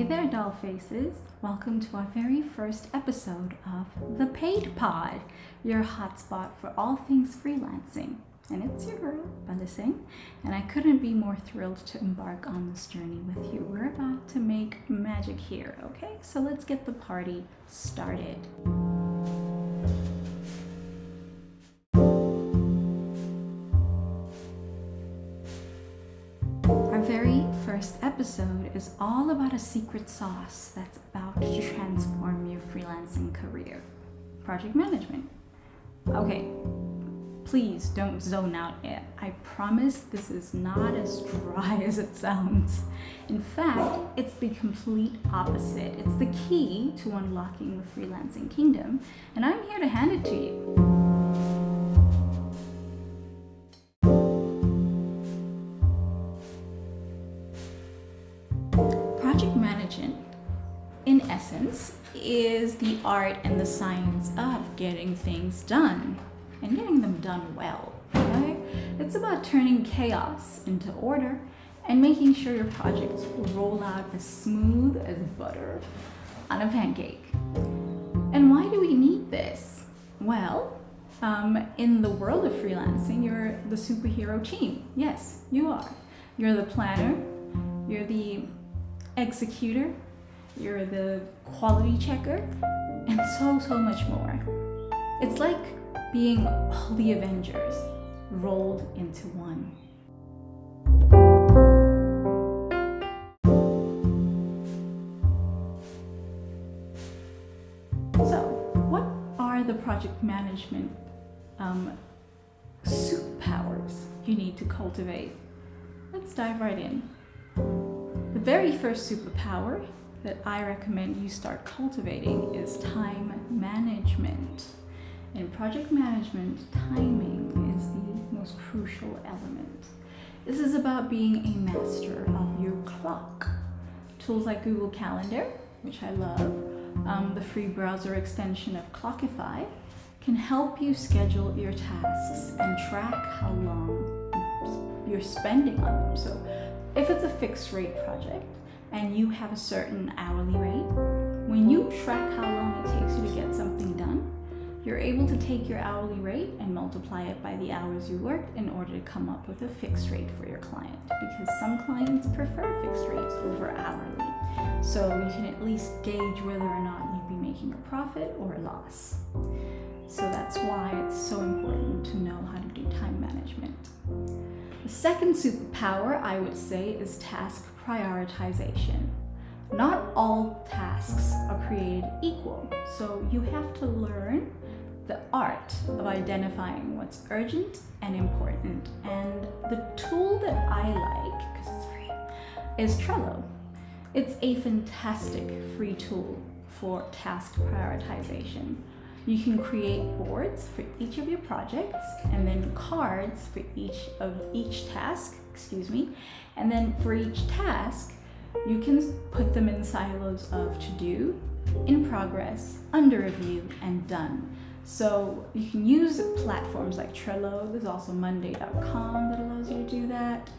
Hey there, doll faces. Welcome to our very first episode of The PaidPod, your hotspot for all things freelancing. And it's your girl, Baleseng, and I couldn't be more thrilled to embark on this journey with you. We're about to make magic here, okay? So let's get the party started. Episode is all about a secret sauce that's about to transform your freelancing career project management. Okay, please don't zone out yet. I promise this is not as dry as it sounds. In fact, it's the complete opposite. It's the key to unlocking the freelancing kingdom, and I'm here to hand it to you. Essence, is the art and the science of getting things done and getting them done well. Okay? It's about turning chaos into order and making sure your projects roll out as smooth as butter on a pancake. And why do we need this? Well, um, in the world of freelancing, you're the superhero team. Yes, you are. You're the planner, you're the executor, you're the quality checker, and so, so much more. It's like being all the Avengers rolled into one. So, what are the project management um, superpowers you need to cultivate? Let's dive right in. The very first superpower that I recommend you start cultivating is time management. In project management, timing is the most crucial element. This is about being a master of your clock. Tools like Google Calendar, which I love, um, the free browser extension of Clockify, can help you schedule your tasks and track how long you're spending on them. So, if it's a fixed rate project and you have a certain hourly rate, when you track how long it takes you to get something done, you're able to take your hourly rate and multiply it by the hours you worked in order to come up with a fixed rate for your client because some clients prefer fixed rates over hourly. So you can at least gauge whether or not you'd be making a profit or a loss. So that's why it's so important to know how to do time management. Second superpower I would say is task prioritization. Not all tasks are created equal, so you have to learn the art of identifying what's urgent and important. And the tool that I like, because it's free, is Trello. It's a fantastic free tool for task prioritization. You can create boards for each of your projects and then cards for each of each task, excuse me. And then for each task, you can put them in silos of to do, in progress, under review, and done. So you can use platforms like Trello. There's also Monday.com that allows you to do that.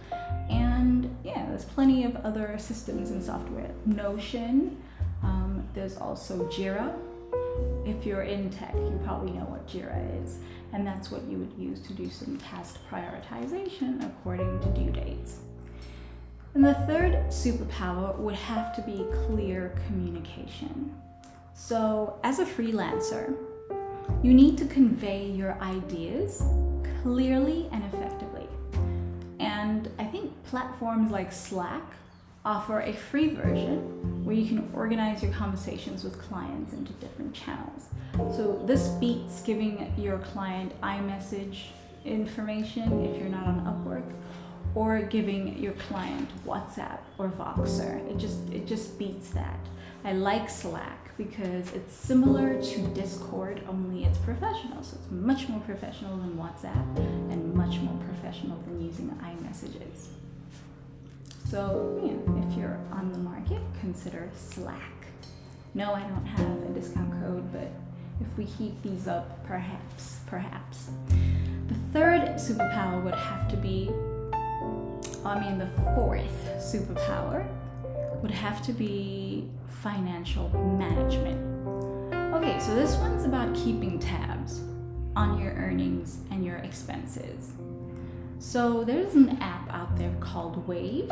And yeah, there's plenty of other systems and software. Notion. Um, there's also Jira. If you're in tech, you probably know what Jira is. And that's what you would use to do some task prioritization according to due dates. And the third superpower would have to be clear communication. So, as a freelancer, you need to convey your ideas clearly and effectively. And I think platforms like Slack offer a free version where you can organize your conversations with clients into different channels. So this beats giving your client iMessage information if you're not on Upwork or giving your client WhatsApp or Voxer. It just it just beats that. I like Slack because it's similar to Discord, only it's professional. So it's much more professional than WhatsApp and much more professional than using iMessages. So, know, if you're on the consider Slack. No, I don't have a discount code, but if we heat these up, perhaps, perhaps. The third superpower would have to be, I mean, the fourth superpower would have to be financial management. Okay, so this one's about keeping tabs on your earnings and your expenses. So there's an app out there called Wave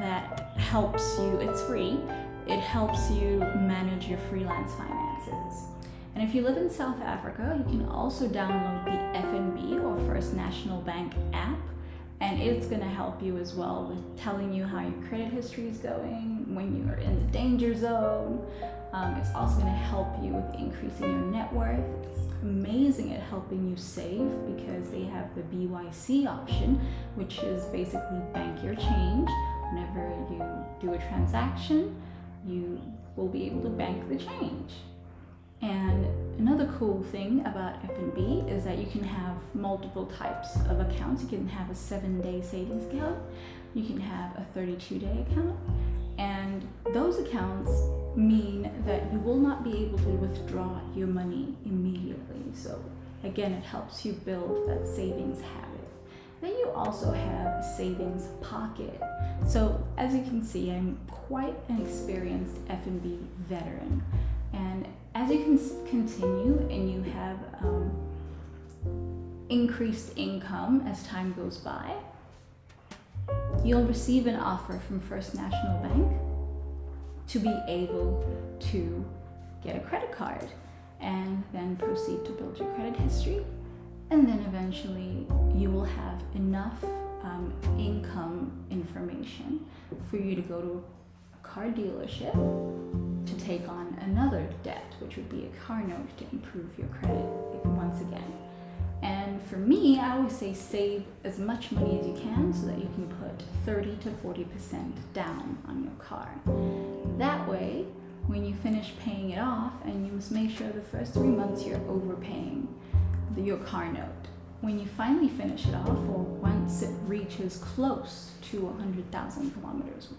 that helps you, it's free, it helps you manage your freelance finances. And if you live in South Africa, you can also download the FNB or First National Bank app and it's going to help you as well with telling you how your credit history is going when you are in the danger zone. Um, it's also going to help you with increasing your net worth. It's amazing at helping you save because they have the BYC option, which is basically bank your change. Whenever you do a transaction, you will be able to bank the change. And another cool thing about FNB is that you can have multiple types of accounts. You can have a seven day savings account, you can have a 32 day account, and those accounts mean that you will not be able to withdraw your money immediately. So, again, it helps you build that savings habit. Then you also have a savings pocket. So, as you can see, I'm quite an experienced FNB veteran. And as you can continue and you have um, increased income as time goes by, you'll receive an offer from First National Bank to be able to get a credit card and then proceed to build your credit history. And then eventually you will have enough um, income information for you to go to a car dealership to take on another debt, which would be a car note to improve your credit once again. And for me, I always say save as much money as you can so that you can put 30 to 40% down on your car. That way, when you finish paying it off, and you must make sure the first three months you're overpaying your car note. When you finally finish it off, or once it reaches close to 100,000 kilometers,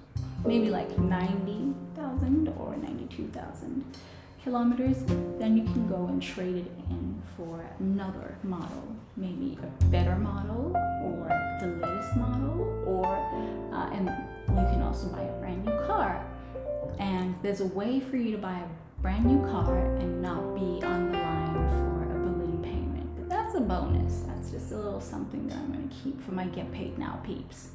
maybe like 90,000 or 92,000 kilometers, then you can go and trade it in for another model, maybe a better model or the latest model, or uh, and you can also buy a brand new car. And there's a way for you to buy a brand new car and not be on the line for That's a bonus. That's just a little something that I'm going to keep for my get paid now peeps.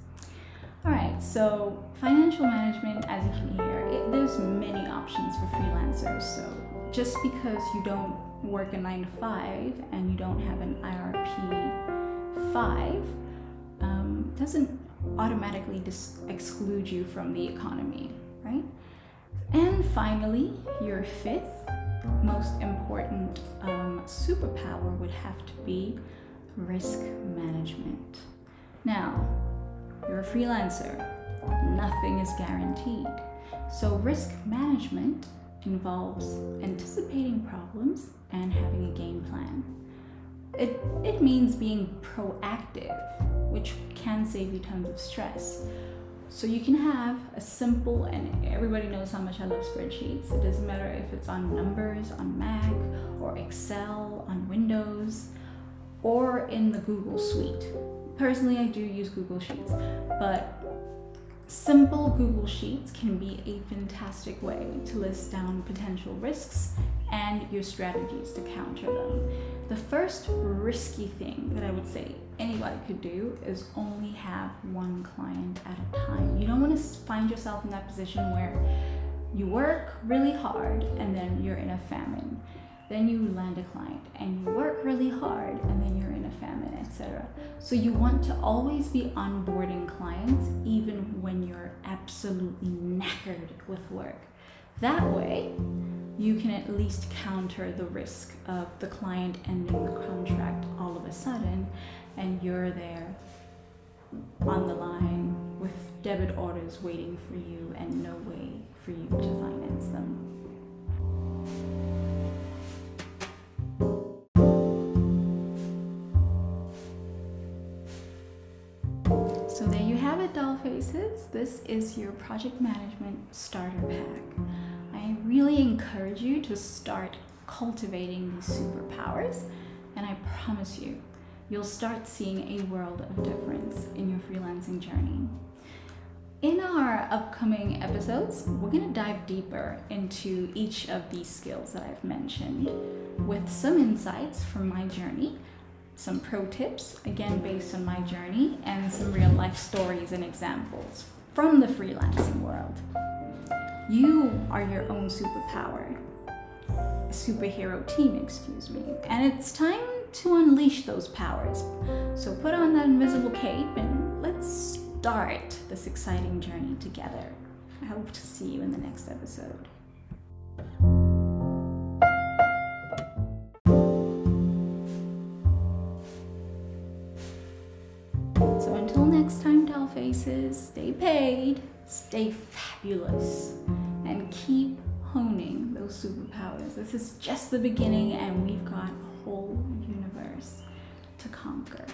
All right, so financial management, as you can hear, it, there's many options for freelancers. So just because you don't work a nine to five and you don't have an IRP five, um, doesn't automatically dis- exclude you from the economy, right? And finally, your fifth most important um, superpower would have to be risk management. Now, you're a freelancer, nothing is guaranteed. So, risk management involves anticipating problems and having a game plan. It, it means being proactive, which can save you tons of stress. So you can have a simple, and everybody knows how much I love spreadsheets. It doesn't matter if it's on numbers, on Mac, or Excel, on Windows, or in the Google Suite. Personally, I do use Google Sheets, but simple Google Sheets can be a fantastic way to list down potential risks and your strategies to counter them. The first risky thing that I would say anybody could do is only have one client at a time. You don't want to find yourself in that position where you work really hard and then you're in a famine. Then you land a client and you work really hard and then you're in a famine, etc. So you want to always be onboarding clients even when you're absolutely knackered with work. That way, you can at least counter the risk of the client ending the contract all of a sudden and you're there on the line with debit orders waiting for you and no way for you to finance them. Doll faces. This is your project management starter pack. I really encourage you to start cultivating these superpowers, and I promise you, you'll start seeing a world of difference in your freelancing journey. In our upcoming episodes, we're going to dive deeper into each of these skills that I've mentioned with some insights from my journey, some pro tips, again based on my journey, and some real life stories and examples from the freelancing world. You are your own superpower, superhero team, excuse me, and it's time to unleash those powers. So put on that invisible cape and let's start this exciting journey together. I hope to see you in the next episode. Next time, doll faces, stay paid, stay fabulous, and keep honing those superpowers. This is just the beginning, and we've got a whole universe to conquer.